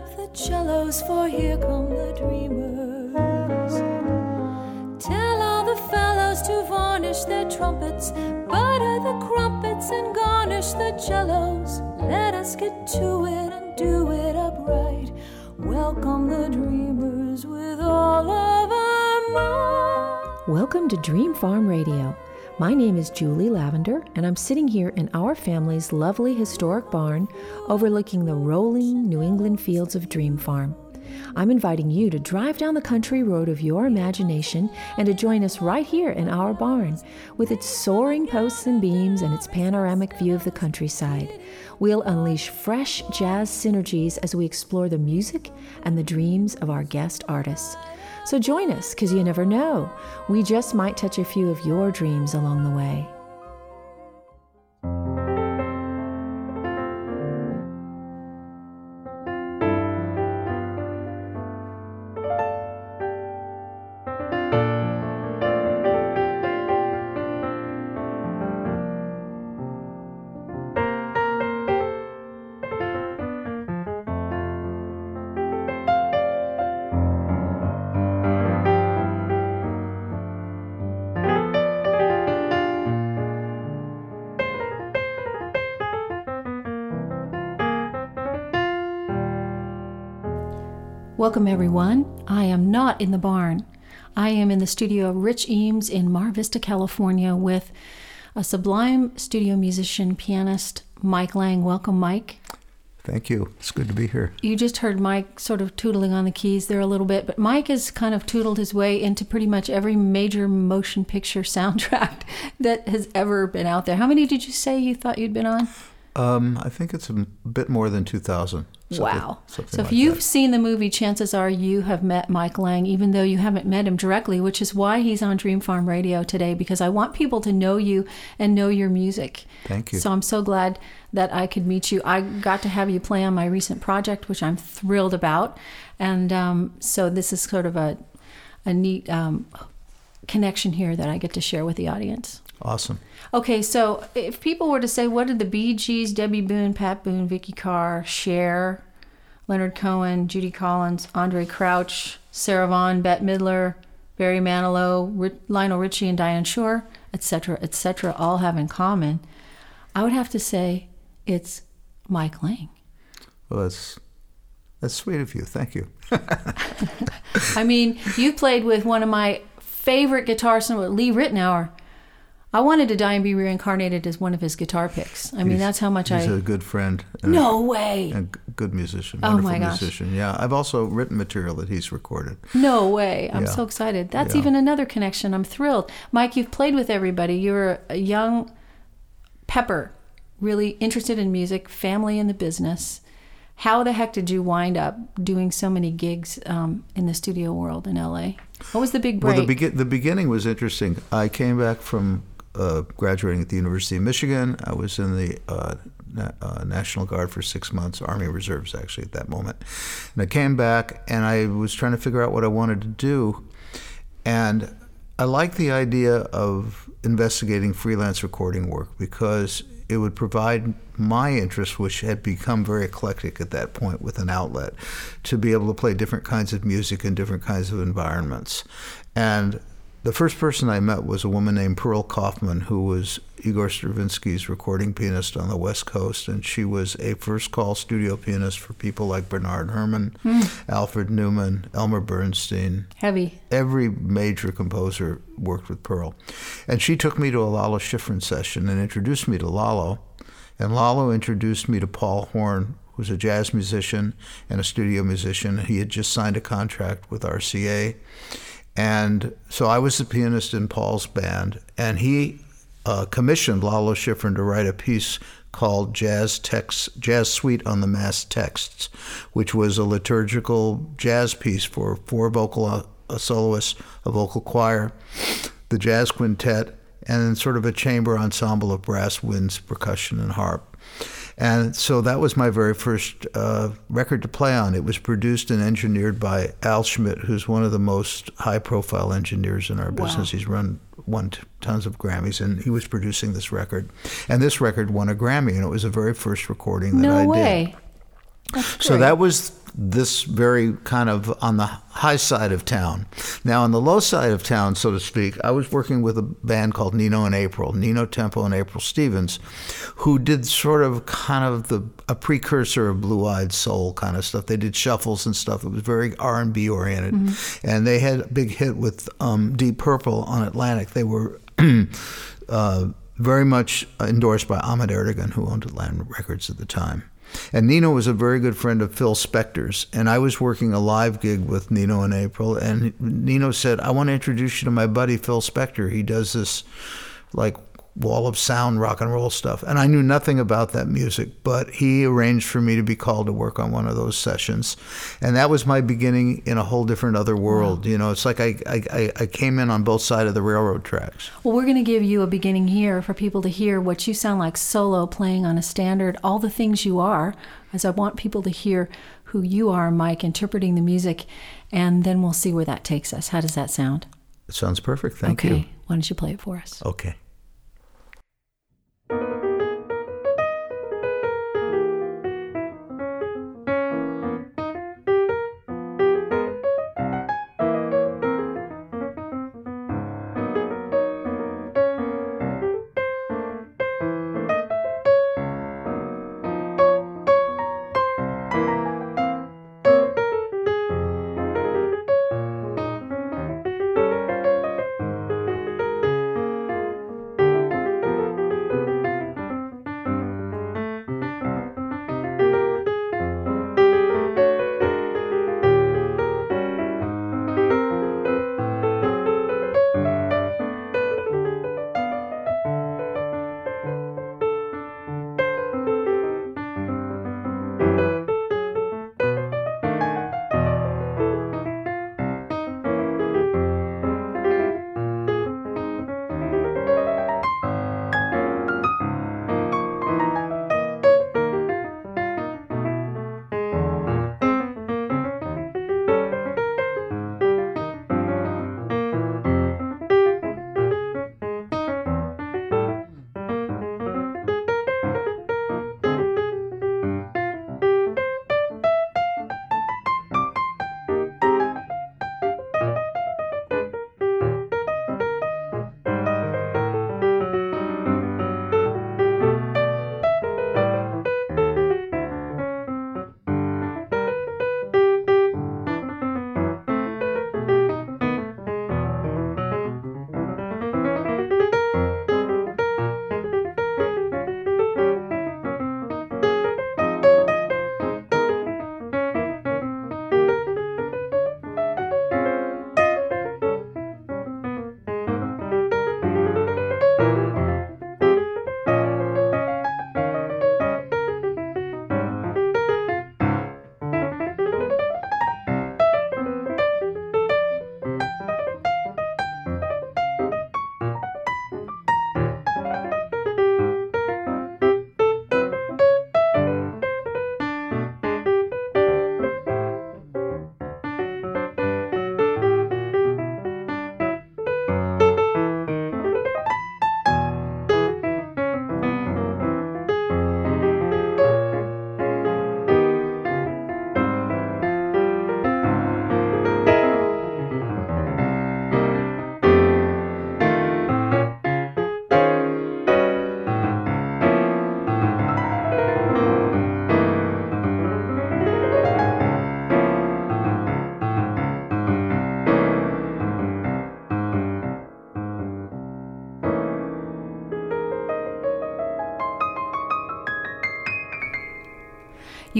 Up the cellos, for here come the dreamers. Tell all the fellows to varnish their trumpets, butter the crumpets, and garnish the cellos. Let us get to it and do it upright. Welcome the dreamers with all of our might. Welcome to Dream Farm Radio. My name is Julie Lavender, and I'm sitting here in our family's lovely historic barn overlooking the rolling New England fields of Dream Farm. I'm inviting you to drive down the country road of your imagination and to join us right here in our barn with its soaring posts and beams and its panoramic view of the countryside. We'll unleash fresh jazz synergies as we explore the music and the dreams of our guest artists. So join us, because you never know. We just might touch a few of your dreams along the way. Welcome, everyone. I am not in the barn. I am in the studio of Rich Eames in Mar Vista, California, with a sublime studio musician, pianist, Mike Lang. Welcome, Mike. Thank you. It's good to be here. You just heard Mike sort of tootling on the keys there a little bit, but Mike has kind of tootled his way into pretty much every major motion picture soundtrack that has ever been out there. How many did you say you thought you'd been on? Um, I think it's a bit more than 2,000. Something- wow. something So if like you've that. seen the movie, chances are you have met Mike Lang, even though you haven't met him directly, which is why he's on Dream Farm Radio today, because I want people to know you and know your music. Thank you. So I'm so glad that I could meet you. I got to have you play on my recent project, which I'm thrilled about. And um, so this is sort of a, a neat um, connection here that I get to share with the audience. Awesome. Okay, so if people were to say, what did the Bee Gees, Debbie Boone, Pat Boone, Vikki Carr, Cher, Leonard Cohen, Judy Collins, Andraé Crouch, Sarah Vaughan, Bette Midler, Barry Manilow, Lionel Richie, and Dinah Shore, etc., etc., all have in common, I would have to say it's Mike Lang. Well, that's that's sweet of you. Thank you. I mean, you played with one of my favorite guitarists, Lee Ritenour. I wanted to die and be reincarnated as one of his guitar picks. I mean, He's- that's how much I. he's I. a good friend. No way. And good musician. Oh, Wonderful my gosh. musician. Yeah. I've also written material that he's recorded. No way. I'm Yeah. so excited. That's Yeah. even another connection. I'm thrilled. Mike, you've played with everybody. You're a young pepper, really interested in music, family in the business. How the heck did you wind up doing so many gigs um, in the studio world in LA? What was the big break? Well, the, begin the beginning was interesting. I came back from uh, graduating at the University of Michigan. I was in the uh, na- uh, National Guard for six months, Army Reserves actually at that moment. And I came back and I was trying to figure out what I wanted to do. And I liked the idea of investigating freelance recording work because it would provide my interest, which had become very eclectic at that point, with an outlet to be able to play different kinds of music in different kinds of environments. And the first person I met was a woman named Pearl Kaufman, who was Igor Stravinsky's recording pianist on the West Coast, and she was a first call studio pianist for people like Bernard Herrmann, hmm. Alfred Newman, Elmer Bernstein. Heavy. Every major composer worked with Pearl. And she took me to a Lalo Schifrin session and introduced me to Lalo. And Lalo introduced me to Paul Horn, who's a jazz musician and a studio musician. He had just signed a contract with RCA. And so I was the pianist in Paul's band, and he uh, commissioned Lalo Schifrin to write a piece called Jazz Text, Jazz Suite on the Mass Texts, which was a liturgical jazz piece for four vocal uh, a a vocal choir, the jazz quintet, and sort of a chamber ensemble of brass, winds, percussion, and harp. And so that was my very first uh, record to play on. It was produced and engineered by Al Schmitt, who's one of the most high profile engineers in our business. Wow. He's run won tons of Grammys, and he was producing this record. And this record won a Grammy, and it was the very first recording that no I way. did. So that was this very kind of on the high side of town. Now, on the low side of town, so to speak, I was working with a band called Nino and April, Nino Tempo and April Stevens, who did sort of kind of the a precursor of Blue Eyed Soul kind of stuff. They did shuffles and stuff. It was very R and B oriented, mm-hmm. and they had a big hit with um, Deep Purple on Atlantic. They were. uh, very much endorsed by Ahmet Ertegun, who owned Atlantic Records at the time. And Nino was a very good friend of Phil Spector's. And I was working a live gig with Nino and April. And Nino said, I want to introduce you to my buddy Phil Spector. He does this like wall of sound rock and roll stuff. And I knew nothing about that music, but he arranged for me to be called to work on one of those sessions. And that was my beginning in a whole different other world. Wow. You know, it's like I, I, I came in on both sides of the railroad tracks. Well, we're going to give you a beginning here for people to hear what you sound like solo playing on a standard, all the things you are, as I want people to hear who you are, Mike, interpreting the music. And then we'll see where that takes us. How does that sound? It sounds perfect. Thank okay. you. Okay. Why don't you play it for us? Okay.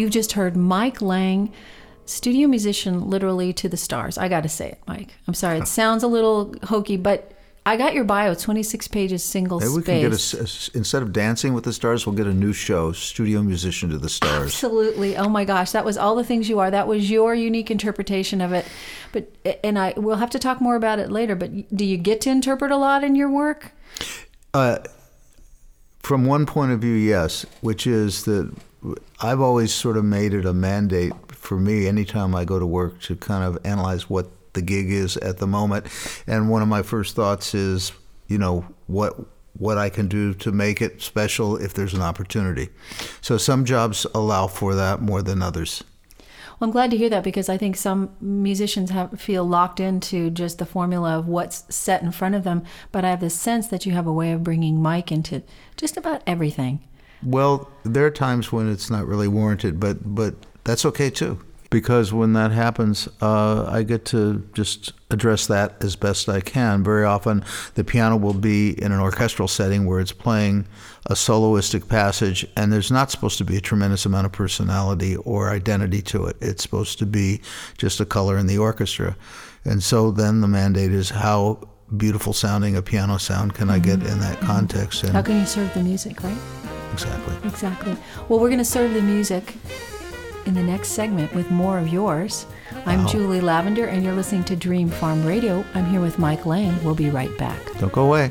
You've just heard Mike Lang, studio musician literally to the stars. I got to say it, Mike. I'm sorry. It sounds a little hokey, but I got your bio, 26 pages, single Maybe we space. can get a, instead of Dancing with the Stars, we'll get a new show, Studio Musician to the Stars. Absolutely. Oh my gosh, that was all the things you are. That was your unique interpretation of it. But and I we'll have to talk more about it later, but do you get to interpret a lot in your work? Uh, from one point of view, yes, which is that I've always sort of made it a mandate for me anytime I go to work to kind of analyze what the gig is at the moment. And one of my first thoughts is, you know, what what I can do to make it special if there's an opportunity. So some jobs allow for that more than others. Well, I'm glad to hear that because I think some musicians have, feel locked into just the formula of what's set in front of them. But I have the sense that you have a way of bringing Mike into just about everything. Well, there are times when it's not really warranted, but but that's okay too. Because when that happens, uh, I get to just address that as best I can. Very often, the piano will be in an orchestral setting where it's playing a soloistic passage, and there's not supposed to be a tremendous amount of personality or identity to it. It's supposed to be just a color in the orchestra. And so then the mandate is how beautiful sounding a piano sound can I get in that context? And How can you serve the music, right? Exactly. Exactly. Well, we're going to serve the music in the next segment with more of yours. I'm Julie Lavender, and you're listening to Dream Farm Radio. I'm here with Mike Lang. We'll be right back. Don't go away.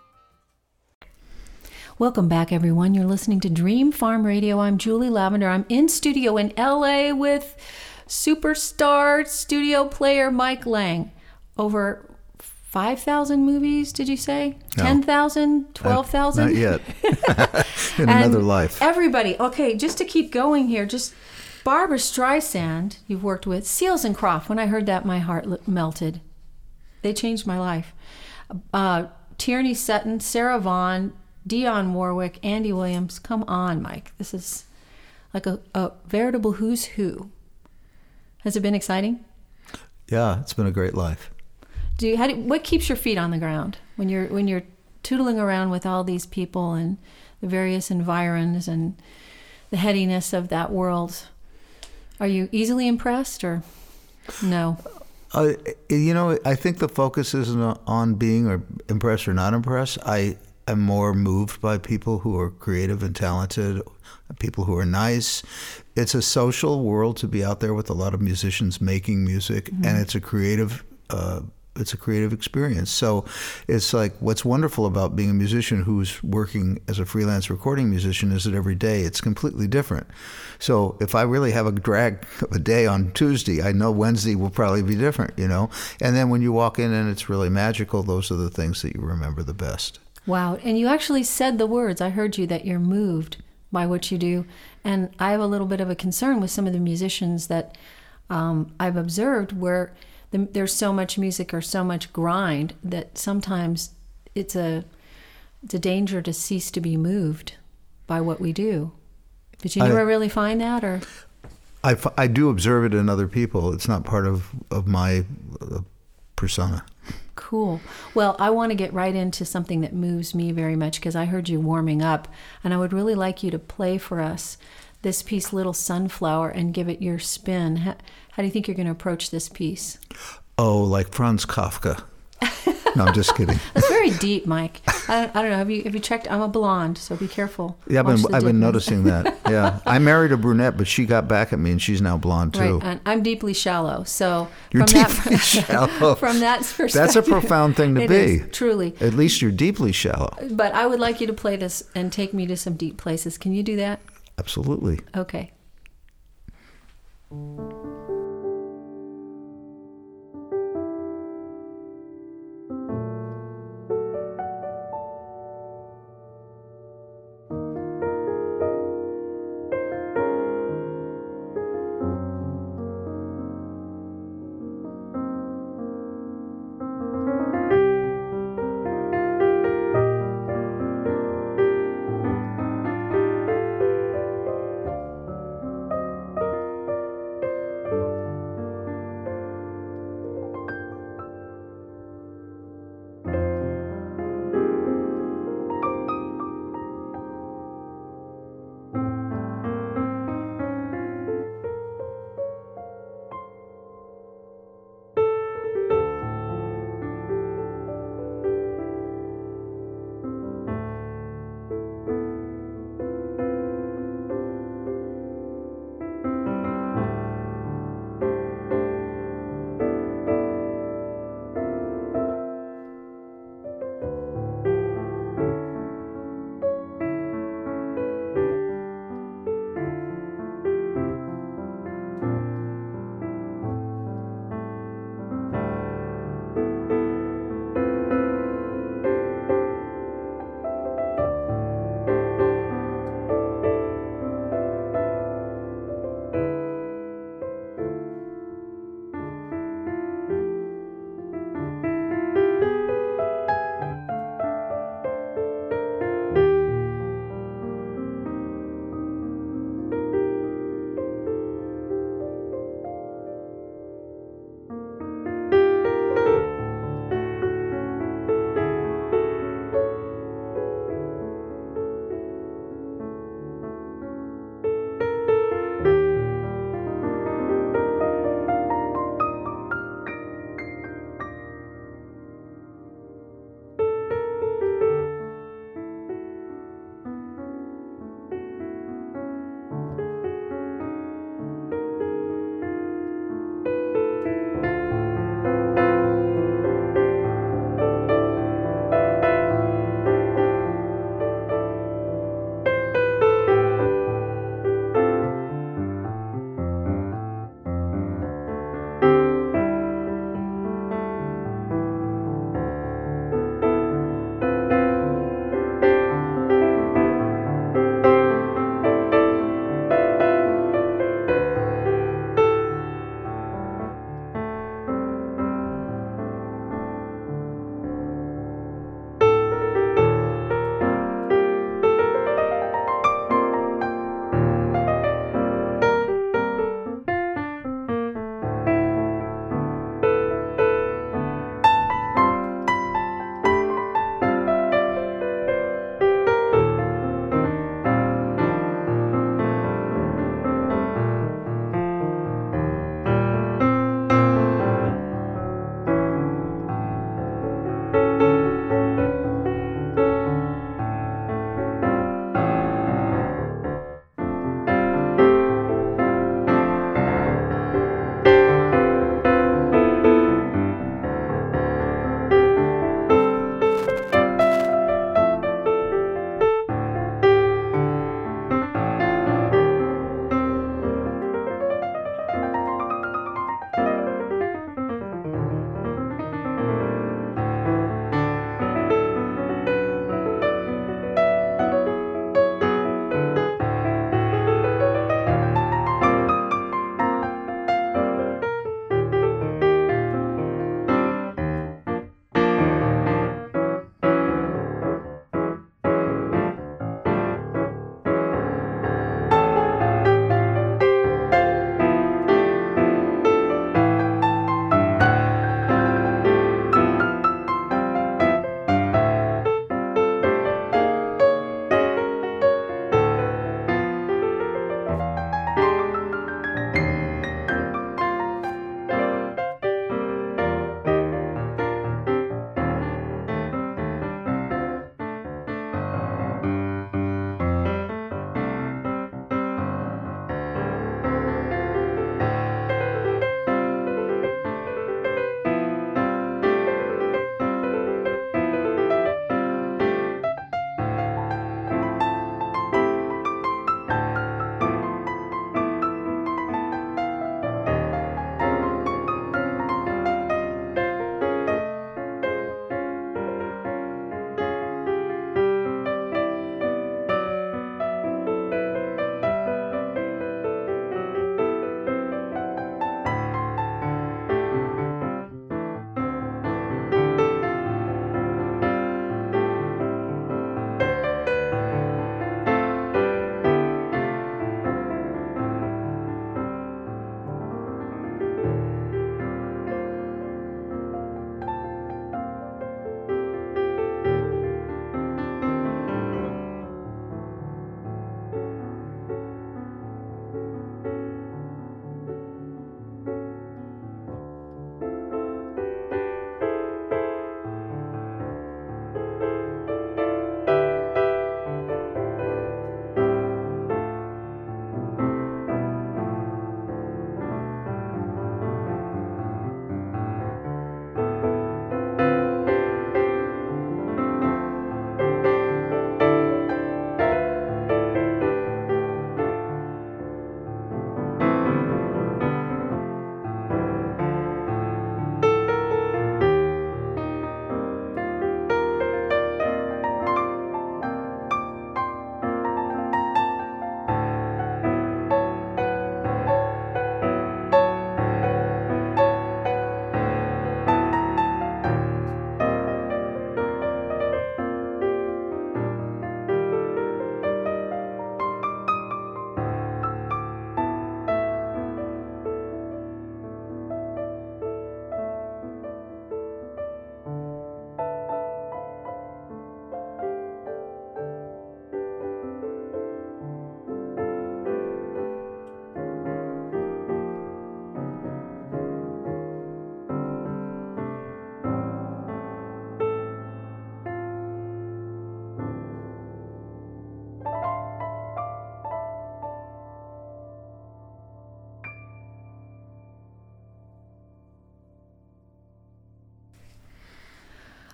Welcome back, everyone. You're listening to Dream Farm Radio. I'm Julie Lavender. I'm in studio in LA with superstar studio player Mike Lang. Over 5,000 movies, did you say? No. 10,000? 12,000? Not yet. In another life. Everybody, okay, just to keep going here, just Barbra Streisand, you've worked with, Seals and Croft. When I heard that, my heart melted. They changed my life. Uh, Tierney Sutton, Sarah Vaughan, Dionne Warwick, Andy Williams. Come on, Mike. This is like a, a veritable who's who. Has it been exciting? Yeah, it's been a great life. Do you, how do, what keeps your feet on the ground when you're when you're tootling around with all these people and the various environs and the headiness of that world? Are you easily impressed or no? Uh, you know, I think the focus isn't on being or impressed or not impressed. I am more moved by people who are creative and talented, people who are nice. It's a social world to be out there with a lot of musicians making music, and it's a creative. Uh, it's a creative experience. So it's like what's wonderful about being a musician who's working as a freelance recording musician is that every day it's completely different. So if I really have a drag of a day on Tuesday, I know Wednesday will probably be different, you know? And then when you walk in and it's really magical, those are the things that you remember the best. Wow. And you actually said the words. I heard you that you're moved by what you do. And I have a little bit of a concern with some of the musicians that um, I've observed where the, there's so much music or so much grind that sometimes it's a it's a danger to cease to be moved by what we do. Did you I- never really find that, or I, I do observe it in other people. It's not part of, of my uh, persona. Cool. Well, I want to get right into something that moves me very much because I heard you warming up, and I would really like you to play for us this piece, Little Sunflower, and give it your spin. How, how do you think you're going to approach this piece? Oh, like Franz Kafka. No, I'm just kidding. That's very deep, Mike. I, I don't know. Have you have you checked? I'm a blonde, so be careful. Yeah, I've been, I've been noticing that. Yeah. I married a brunette, but she got back at me and she's now blonde too. Right, I'm deeply shallow, so You're from deeply that, shallow. From that perspective, That's a profound thing to it be. is, truly. At least you're deeply shallow. But I would like you to play this and take me to some deep places. Can you do that? Absolutely. Okay.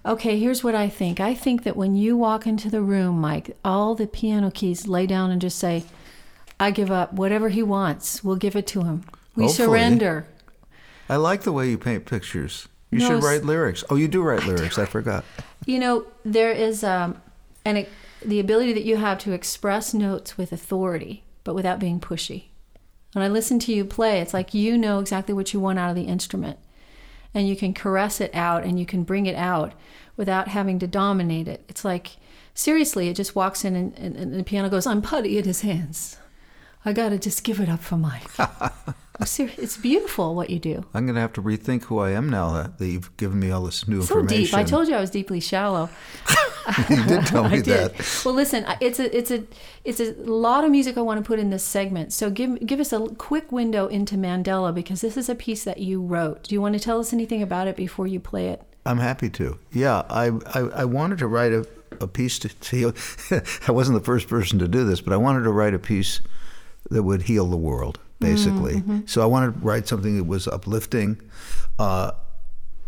Okay, here's what I think. I think that when you walk into the room, Mike, all the piano keys lay down and just say, I give up. Whatever he wants, we'll give it to him. We Hopefully. surrender. I like the way you paint pictures. You No, should write lyrics. Oh, you do write lyrics. I forgot. You know, there is um, an, the ability that you have to express notes with authority, but without being pushy. When I listen to you play, it's like you know exactly what you want out of the instrument. And you can caress it out and you can bring it out without having to dominate it. It's like, seriously, it just walks in and, and, and the piano goes, I'm putty in his hands. I got to just give it up for Mike. It's beautiful what you do. I'm going to have to rethink who I am now that, you've given me all this new So information. deep. I told you I was deeply shallow. you did tell me I did. that. Well, listen, it's a it's a it's a lot of music I want to put in this segment. So give give us a quick window into Mandela because this is a piece that you wrote. Do you want to tell us anything about it before you play it? I'm happy to. Yeah, I I, I wanted to write a, a piece to, to. I wasn't the first person to do this, but I wanted to write a piece that would heal the world, basically. Mm-hmm. So I wanted to write something that was uplifting. Uh,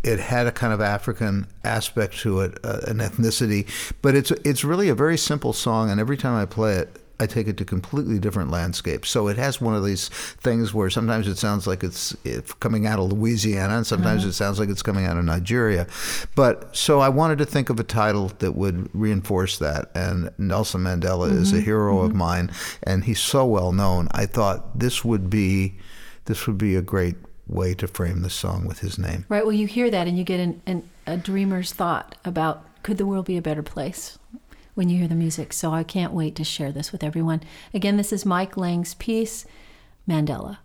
it had a kind of African aspect to it, uh, an ethnicity, but it's it's really a very simple song. And every time I play it, I take it to completely different landscapes. So it has one of these things where sometimes it sounds like it's, coming out of Louisiana, and sometimes uh-huh. it sounds like it's coming out of Nigeria. But so I wanted to think of a title that would reinforce that. And Nelson Mandela is a mm-hmm. hero of mm-hmm. mine, and he's so well known. I thought this would be this would be a great way to frame the song with his name. Right. Well, you hear that and you get an, an, a dreamer's thought about could the world be a better place when you hear the music. So I can't wait to share this with everyone. Again, this is Mike Lang's piece, Mandela.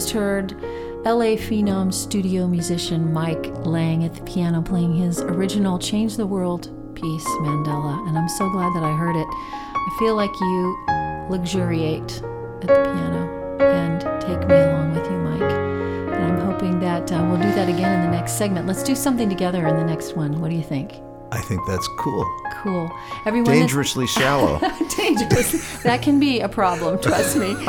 Just heard LA Phenom studio musician Mike Lang at the piano playing his original Change the World piece, Mandela, and I'm so glad that I heard it. I feel like you luxuriate at the piano and take me along with you, Mike. And I'm hoping that uh, we'll do that again in the next segment. Let's do something together in the next one. What do you think? I think that's cool. Cool. Everyone Dangerously shallow. that can be a problem, trust me.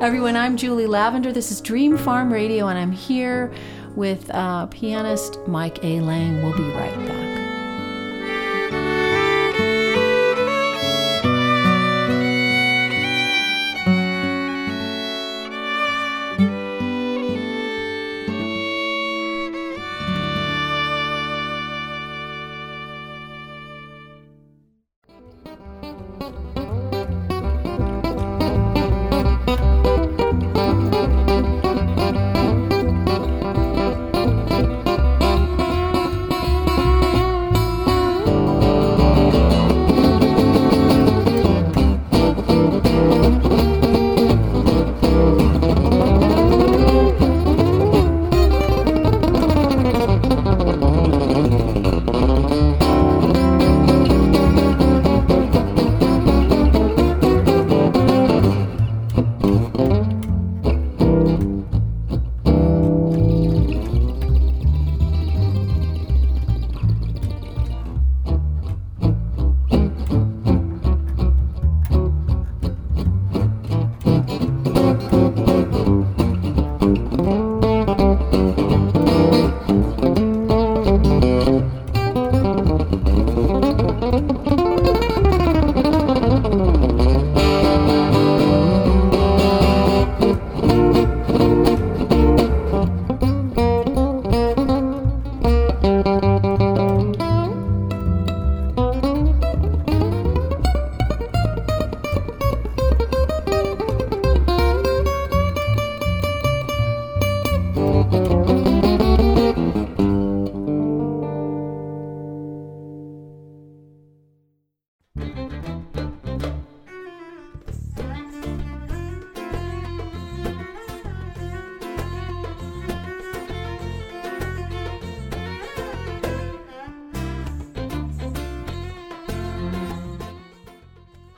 Everyone, I'm Julie Lavender. This is Dream Farm Radio, and I'm here with uh, pianist Mike A. Lang. We'll be right back.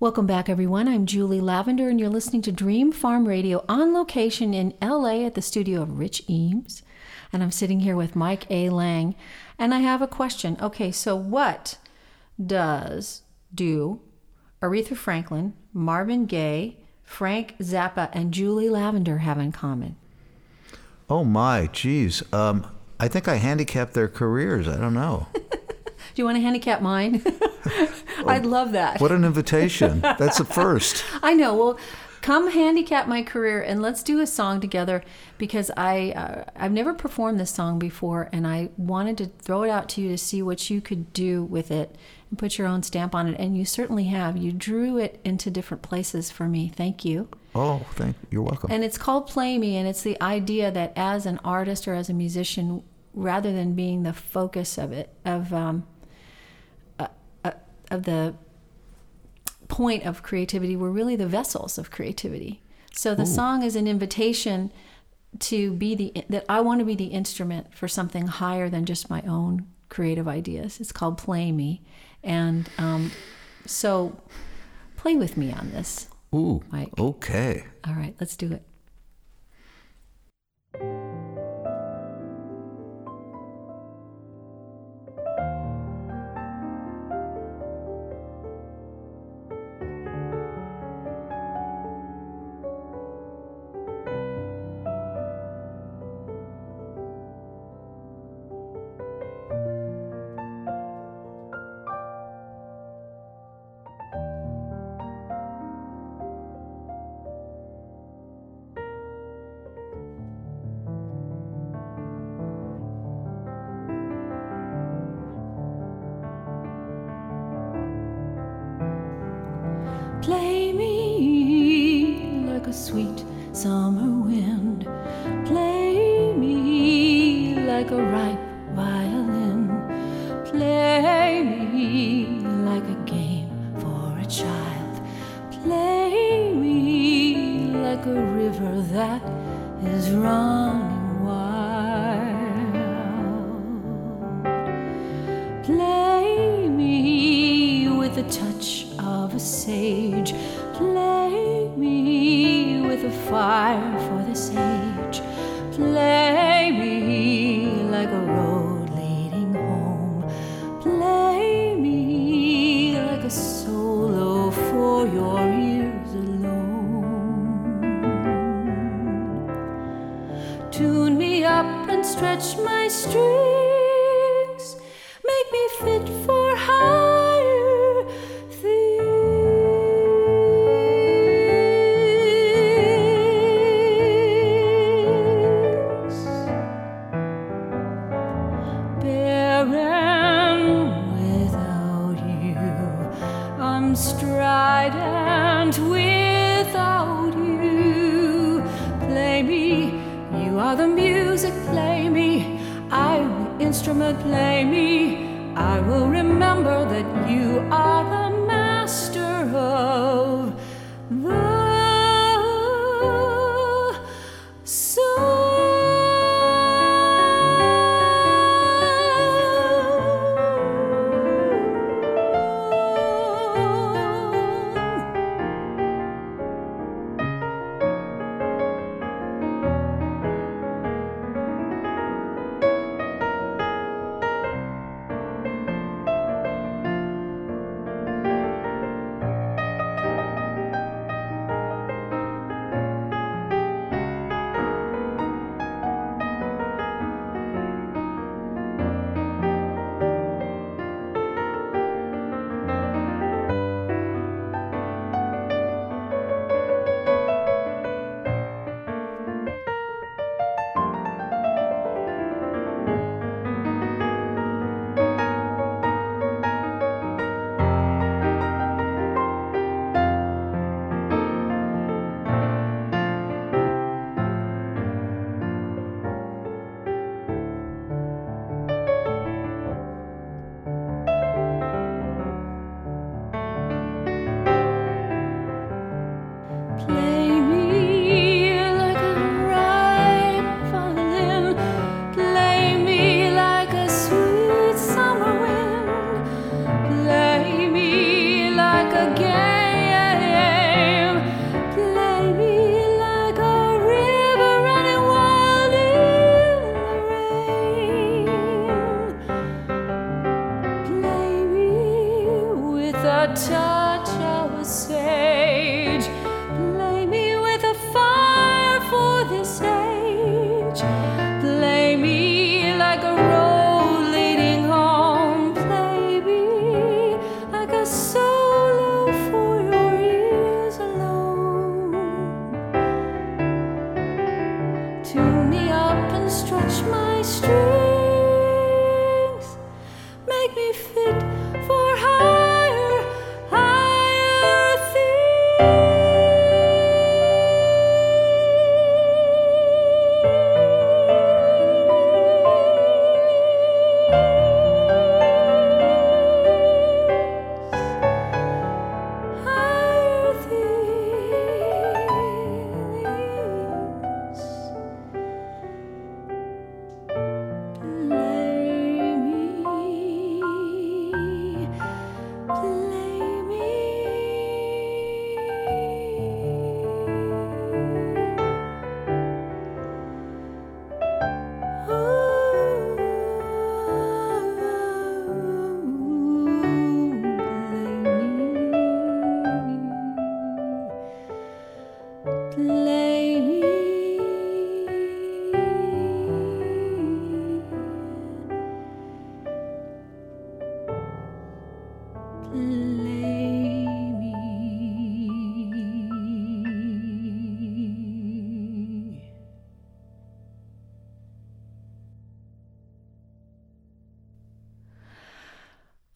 Welcome back, everyone. I'm Julie Lavender, and you're listening to Dream Farm Radio on location in LA at the studio of Rich Eames. And I'm sitting here with Mike A. Lang. And I have a question. Okay, so what does do Aretha Franklin, Marvin Gaye, Frank Zappa, and Julie Lavender have in common? Oh my, geez. Um, I think I handicapped their careers. I don't know. Do you want to handicap mine? I'd love that. What an invitation. That's a first. I know. Well, come handicap my career and let's do a song together because I uh, I've never performed this song before and I wanted to throw it out to you to see what you could do with it and put your own stamp on it and you certainly have. You drew it into different places for me. Thank you. Oh, thank you're welcome. And it's called Play Me and it's the idea that as an artist or as a musician rather than being the focus of it of um, of the point of creativity we're really the vessels of creativity. So the Ooh. song is an invitation to be the that i want to be the instrument for something higher than just my own creative ideas. It's called play me. And um, so play with me on this Ooh, Mike. okay. All right let's do it the touch of a sage. Play me with a fire for this age. Play me like a road leading home. Play me like a solo for your ears alone. Tune me up and stretch my strings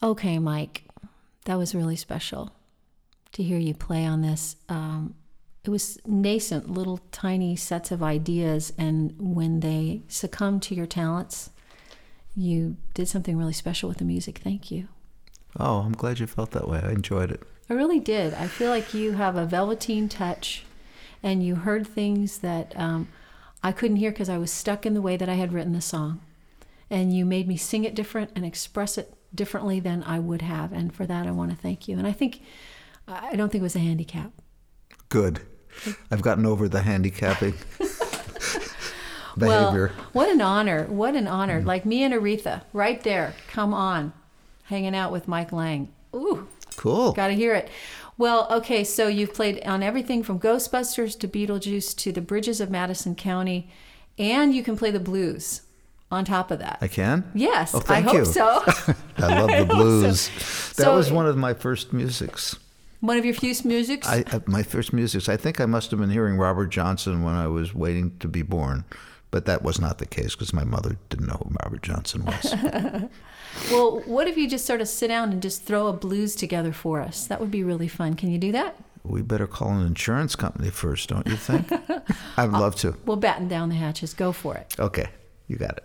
okay, Mike, that was really special to hear you play on this. Um, it was nascent, little tiny sets of ideas, and when they succumbed to your talents, you did something really special with the music. Thank you. Oh, I'm glad you felt that way. I enjoyed it. I really did. I feel like you have a velveteen touch, and you heard things that um, I couldn't hear because I was stuck in the way that I had written the song. And you made me sing it different and express it differently than I would have. And for that, I want to thank you. And I think, I don't think it was a handicap. Good. I've gotten over the handicapping behavior. Well, what an honor. What an honor. Mm. Like me and Aretha, right there. Come on. Hanging out with Mike Lang. Ooh, cool. got to hear it. Well, okay, so you've played on everything from Ghostbusters to Beetlejuice to the Bridges of Madison County, and you can play the blues on top of that. I can? Yes, Oh, thank I hope so. I love the hope so. blues. That So- was one of my first musics. One of your few musics. I, I my first musics. I think I must have been hearing Robert Johnson when I was waiting to be born, but that was not the case because my mother didn't know who Robert Johnson was. well, what if you just sort of sit down and just throw a blues together for us? That would be really fun. Can you do that? we better call an insurance company first, don't you think? I'd love to. We'll batten down the hatches. Go for it. Okay, you got it.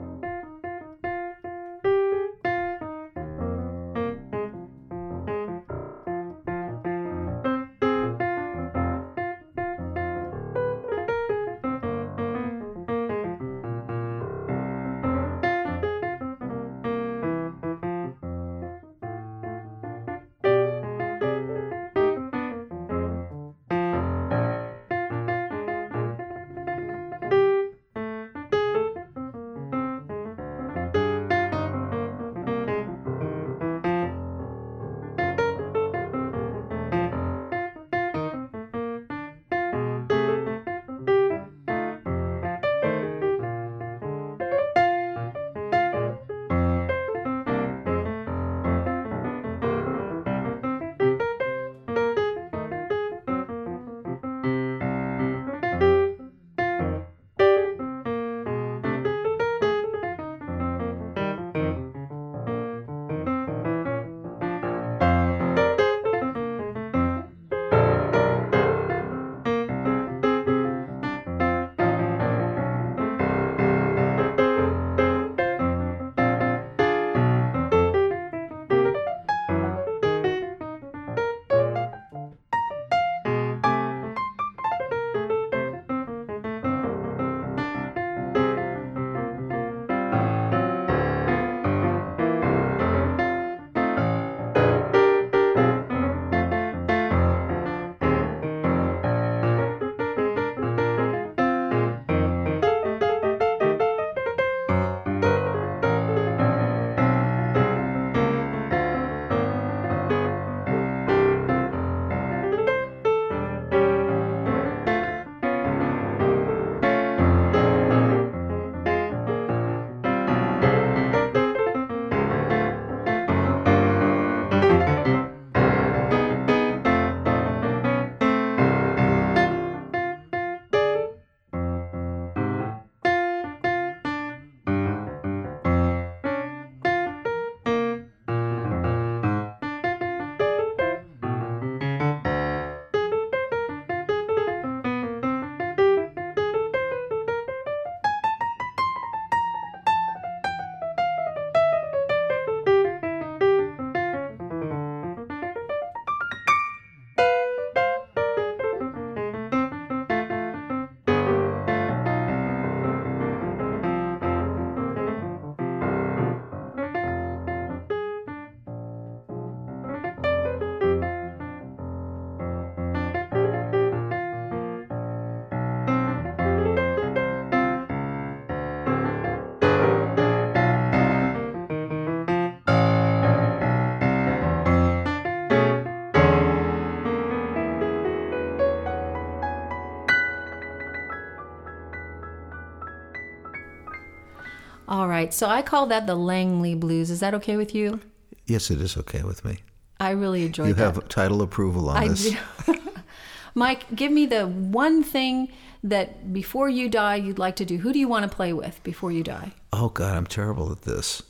All right. So I call that the Langley Blues. Is that okay with you? Yes, it is okay with me. I really enjoyed You that. have title approval on I this. do. Mike, give me the one thing that before you die you'd like to do. Who do you want to play with before you die? Oh God, I'm terrible at this.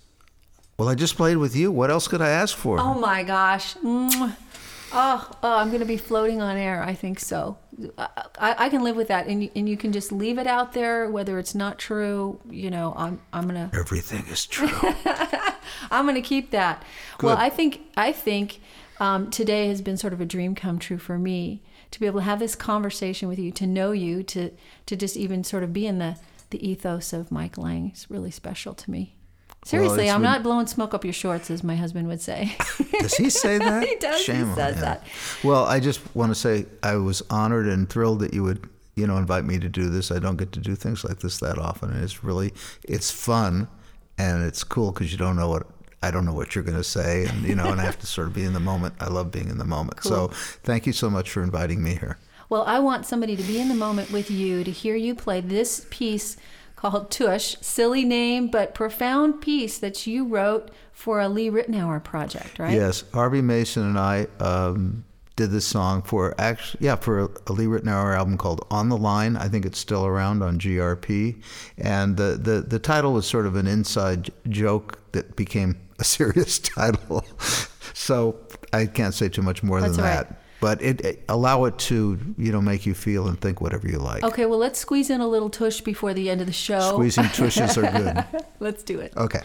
Well, I just played with you. What else could I ask for? Oh my gosh. Oh, oh, I'm going to be floating on air. I think so. I, I, can live with that, and you, and you can just leave it out there, whether it's not true. You know, I'm I'm gonna Everything is true. I'm gonna keep that. Well, I think I think um, today has been sort of a dream come true for me to be able to have this conversation with you, to know you, to to just even sort of be in the the ethos of Mike Lang. It's really special to me. Seriously, it's I'm not blowing smoke up your shorts, as my husband would say. Does he say that? He does. He Shame on says him. that. Well, I just want to say I was honored and thrilled that you would, you know, invite me to do this. I don't get to do things like this that often, and it's really, it's fun, and it's cool because you don't know what. I don't know what you're going to say, and you know, and I have to sort of be in the moment. I love being in the moment. So, thank you so much for inviting me here. Well, I want somebody to be in the moment with you to hear you play this piece called Tush, silly name but profound piece that you wrote for a Lee Ritenour project, right? Yes, Harvey Mason and I um, did this song for actually, yeah, for a, a Lee Ritenour album called "On the Line." I think it's still around on GRP, and the the, the title was sort of an inside joke that became a serious title. so I can't say too much more That's than all that. But it, it- allow it to you know make you feel and think whatever you like. Okay, well, let's squeeze in a little tush before the end of the show. Squeezing tushes are good. let's do it. Okay.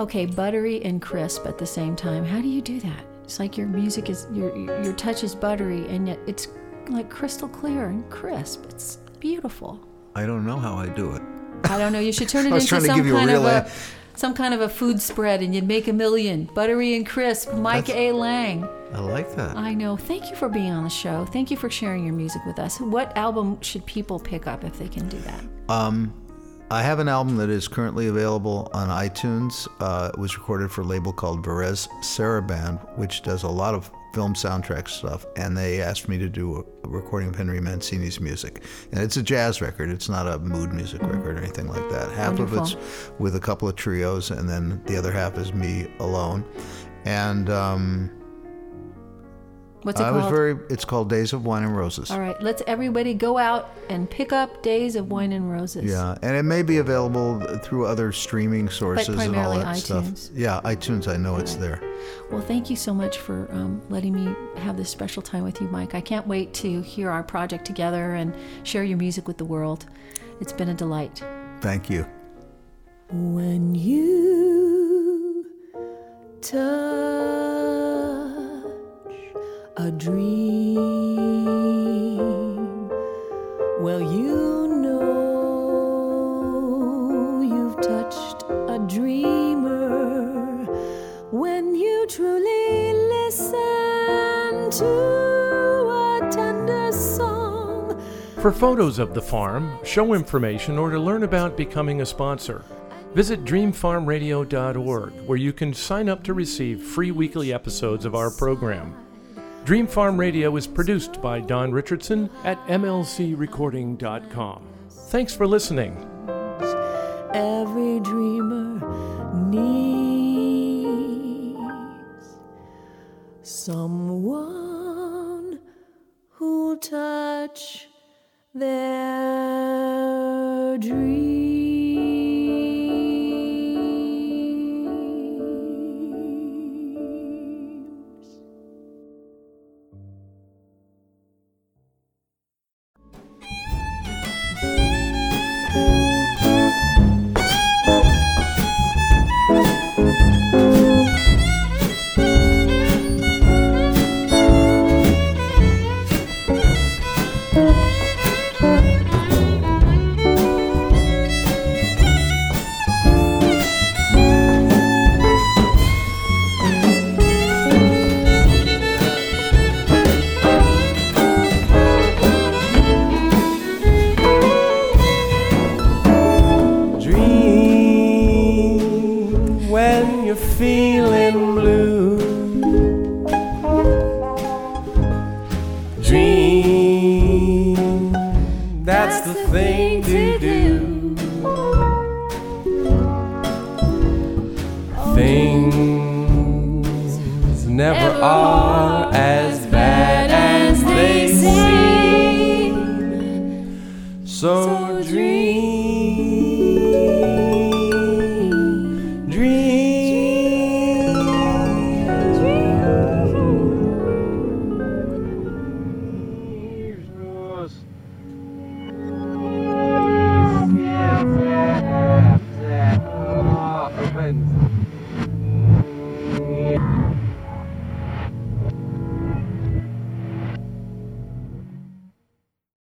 Okay, buttery and crisp at the same time. How do you do that? It's like your music is your your touch is buttery and yet it's like crystal clear and crisp. It's beautiful. I don't know how I do it. I don't know. You should turn it into some kind of a some kind of a food spread, and you'd make a million. Buttery and crisp. Mike A. Lang. I like that. I know. Thank you for being on the show. Thank you for sharing your music with us. What album should people pick up if they can do that? Um, I have an album that is currently available on iTunes. Uh, it was recorded for a label called Varèse Sarabande, which does a lot of film soundtrack stuff. And they asked me to do a, a recording of Henry Mancini's music. And it's a jazz record. It's not a mood music record or anything like that. Half Wonderful. of it's with a couple of trios, and then the other half is me alone. And um, What's it I called? was very. It's called Days of Wine and Roses. All right, let's everybody go out and pick up Days of Wine and Roses. Yeah, and it may be available through other streaming sources and all primarily that iTunes. stuff. Yeah, iTunes. I know it's there. Well, thank you so much for um, letting me have this special time with you, Mike. I can't wait to hear our project together and share your music with the world. It's been a delight. Thank you. When you touch a dream, well, you know you've touched a dreamer when you truly listen to a tender song. For photos of the farm, show information, or to learn about becoming a sponsor, visit dreamfarmradio.org, where you can sign up to receive free weekly episodes of our program. Dream Farm Radio is produced by Don Richardson at mlcrecording.com. Thanks for listening. every dreamer needs someone who'll touch their dreams.